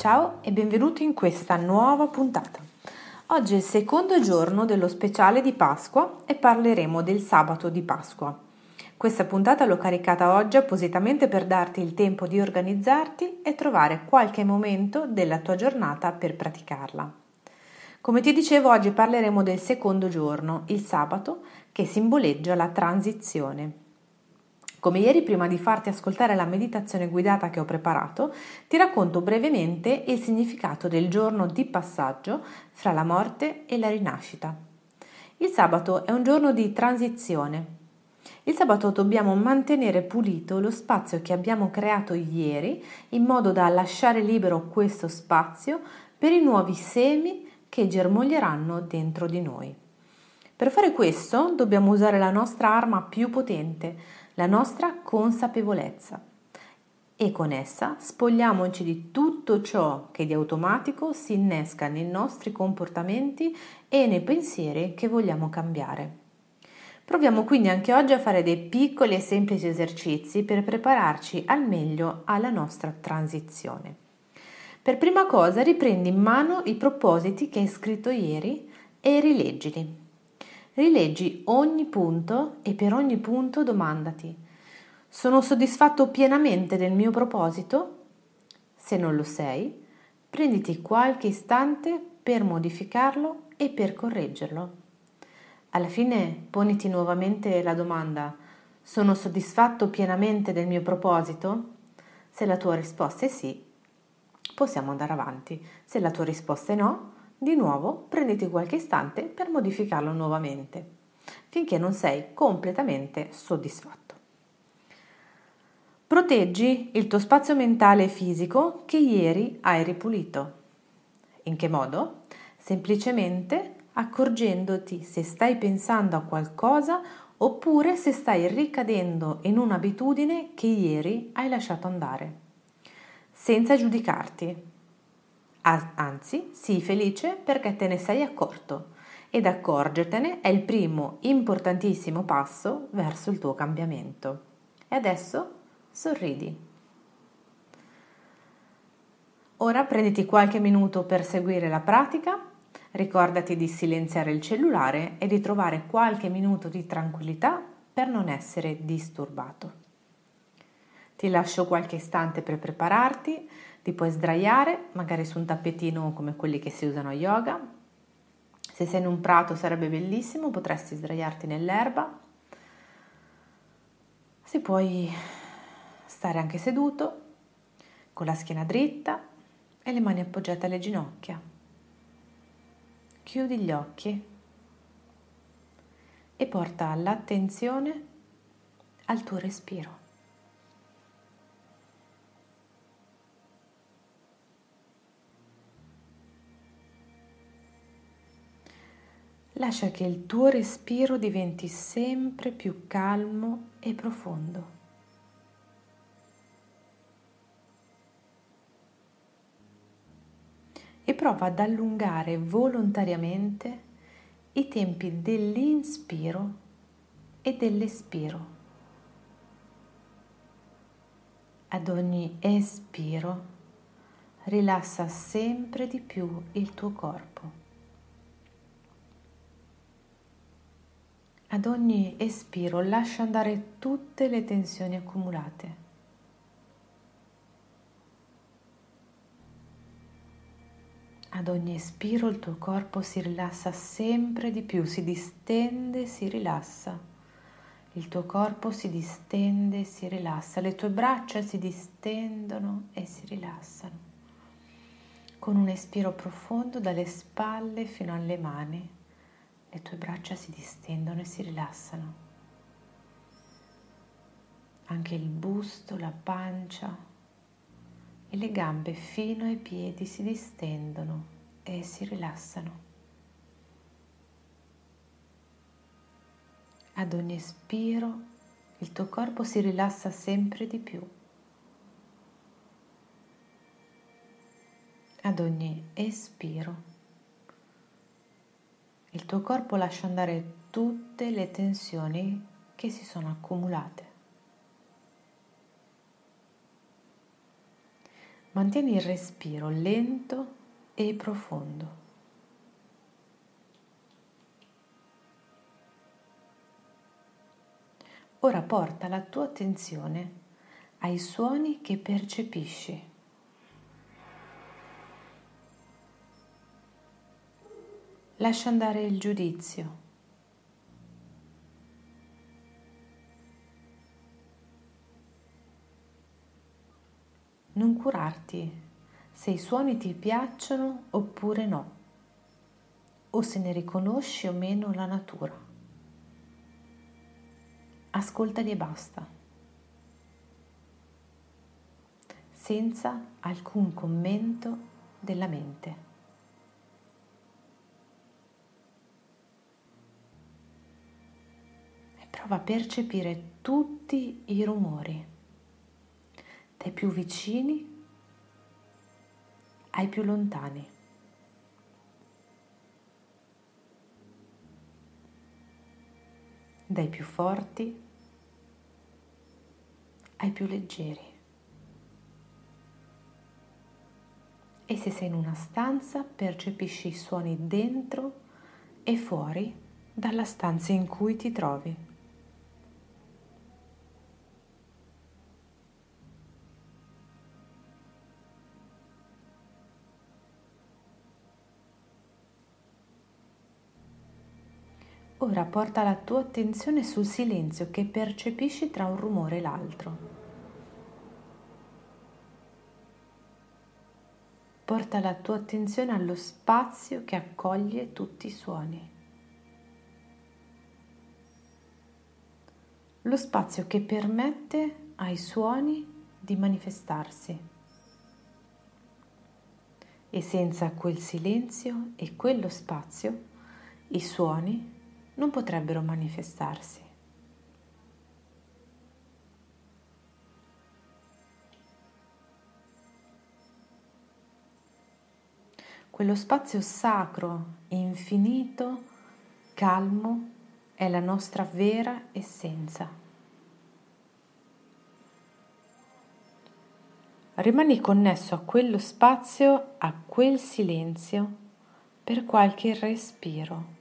Ciao e benvenuti in questa nuova puntata. Oggi è il secondo giorno dello speciale di Pasqua e parleremo del sabato di Pasqua. Questa puntata l'ho caricata oggi appositamente per darti il tempo di organizzarti e trovare qualche momento della tua giornata per praticarla. Come ti dicevo, oggi parleremo del secondo giorno, il sabato, che simboleggia la transizione. Come ieri, prima di farti ascoltare la meditazione guidata che ho preparato, ti racconto brevemente il significato del giorno di passaggio fra la morte e la rinascita. Il sabato è un giorno di transizione. Il sabato dobbiamo mantenere pulito lo spazio che abbiamo creato ieri in modo da lasciare libero questo spazio per i nuovi semi che germoglieranno dentro di noi. Per fare questo dobbiamo usare la nostra arma più potente, la nostra consapevolezza e con essa spogliamoci di tutto ciò che di automatico si innesca nei nostri comportamenti e nei pensieri che vogliamo cambiare. Proviamo quindi anche oggi a fare dei piccoli e semplici esercizi per prepararci al meglio alla nostra transizione. Per prima cosa riprendi in mano i propositi che hai scritto ieri e rileggili. Rileggi ogni punto e per ogni punto domandati: sono soddisfatto pienamente del mio proposito? Se non lo sei, prenditi qualche istante per modificarlo e per correggerlo. Alla fine poniti nuovamente la domanda: sono soddisfatto pienamente del mio proposito? Se la tua risposta è sì, possiamo andare avanti. Se la tua risposta è no, di nuovo prenditi qualche istante per modificarlo nuovamente, finché non sei completamente soddisfatto. Proteggi il tuo spazio mentale e fisico che ieri hai ripulito. In che modo? Semplicemente accorgendoti se stai pensando a qualcosa oppure se stai ricadendo in un'abitudine che ieri hai lasciato andare, senza giudicarti, Anzi, sii felice perché te ne sei accorto ed accorgertene è il primo importantissimo passo verso il tuo cambiamento. E adesso sorridi. Ora prenditi qualche minuto per seguire la pratica, ricordati di silenziare il cellulare e di trovare qualche minuto di tranquillità per non essere disturbato. Ti lascio qualche istante per prepararti, ti puoi sdraiare, magari su un tappetino come quelli che si usano a yoga. Se sei in un prato sarebbe bellissimo, potresti sdraiarti nell'erba. Se puoi stare anche seduto, con la schiena dritta e le mani appoggiate alle ginocchia. Chiudi gli occhi e porta l'attenzione al tuo respiro. Lascia che il tuo respiro diventi sempre più calmo e profondo. E prova ad allungare volontariamente i tempi dell'inspiro e dell'espiro. Ad ogni espiro rilassa sempre di più il tuo corpo. Ad ogni espiro lascia andare tutte le tensioni accumulate. Ad ogni espiro il tuo corpo si rilassa sempre di più, si distende, si rilassa. Il tuo corpo si distende, si rilassa, le tue braccia si distendono e si rilassano. Con un espiro profondo dalle spalle fino alle mani le tue braccia si distendono e si rilassano. Anche il busto, la pancia e le gambe fino ai piedi si distendono e si rilassano. Ad ogni espiro il tuo corpo si rilassa sempre di più. Ad ogni espiro il tuo corpo lascia andare tutte le tensioni che si sono accumulate. Mantieni il respiro lento e profondo. Ora porta la tua attenzione ai suoni che percepisci. Lascia andare il giudizio. Non curarti se i suoni ti piacciono oppure no, o se ne riconosci o meno la natura. Ascoltali e basta, senza alcun commento della mente. Prova a percepire tutti i rumori, dai più vicini ai più lontani. Dai più forti ai più leggeri. E se sei in una stanza, percepisci i suoni dentro e fuori dalla stanza in cui ti trovi. Ora porta la tua attenzione sul silenzio che percepisci tra un rumore e l'altro. Porta la tua attenzione allo spazio che accoglie tutti i suoni. Lo spazio che permette ai suoni di manifestarsi. E senza quel silenzio e quello spazio, i suoni non potrebbero manifestarsi. Quello spazio sacro, infinito, calmo, è la nostra vera essenza. Rimani connesso a quello spazio, a quel silenzio, per qualche respiro.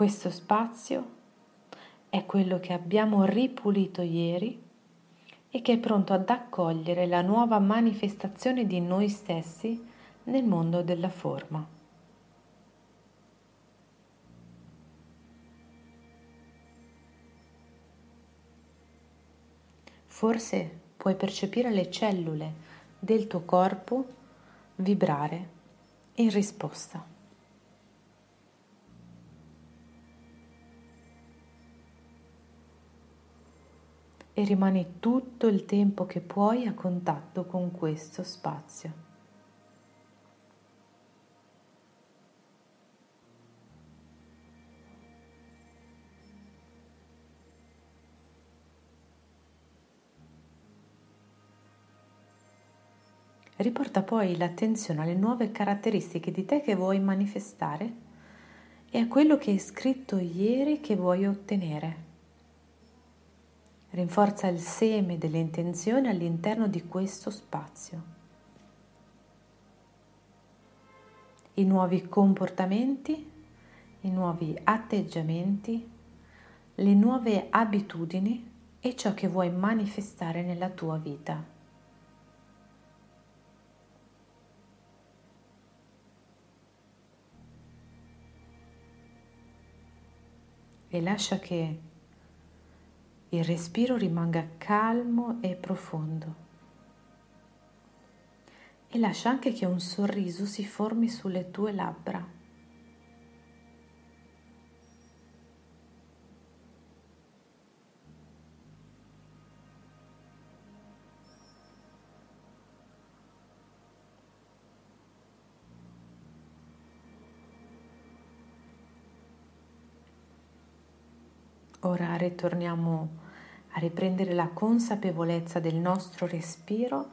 Questo spazio è quello che abbiamo ripulito ieri e che è pronto ad accogliere la nuova manifestazione di noi stessi nel mondo della forma. Forse puoi percepire le cellule del tuo corpo vibrare in risposta. E rimani tutto il tempo che puoi a contatto con questo spazio. Riporta poi l'attenzione alle nuove caratteristiche di te che vuoi manifestare e a quello che è scritto ieri che vuoi ottenere. Rinforza il seme delle intenzioni all'interno di questo spazio. I nuovi comportamenti, i nuovi atteggiamenti, le nuove abitudini e ciò che vuoi manifestare nella tua vita. E lascia che il respiro rimanga calmo e profondo. e lascia anche che un sorriso si formi sulle tue labbra. Ora ritorniamo a riprendere la consapevolezza del nostro respiro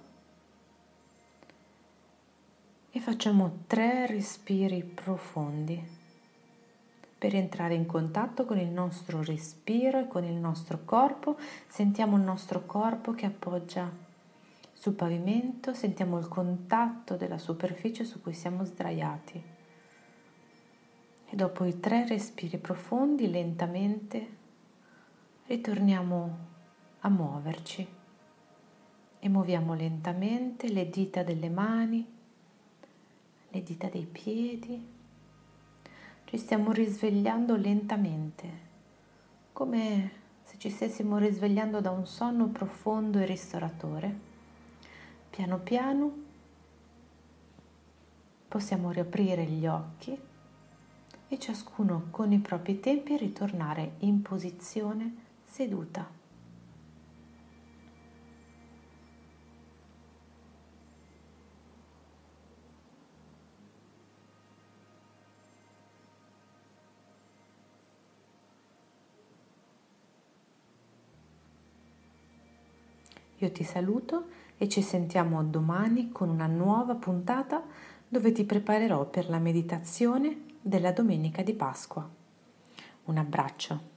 e facciamo tre respiri profondi per entrare in contatto con il nostro respiro e con il nostro corpo. Sentiamo il nostro corpo che appoggia sul pavimento, sentiamo il contatto della superficie su cui siamo sdraiati. E dopo i tre respiri profondi, lentamente ritorniamo a muoverci e muoviamo lentamente le dita delle mani, le dita dei piedi. Ci stiamo risvegliando lentamente, come se ci stessimo risvegliando da un sonno profondo e ristoratore. Piano piano possiamo riaprire gli occhi e ciascuno con i propri tempi ritornare in posizione seduta. Io ti saluto e ci sentiamo domani con una nuova puntata dove ti preparerò per la meditazione della domenica di Pasqua. Un abbraccio.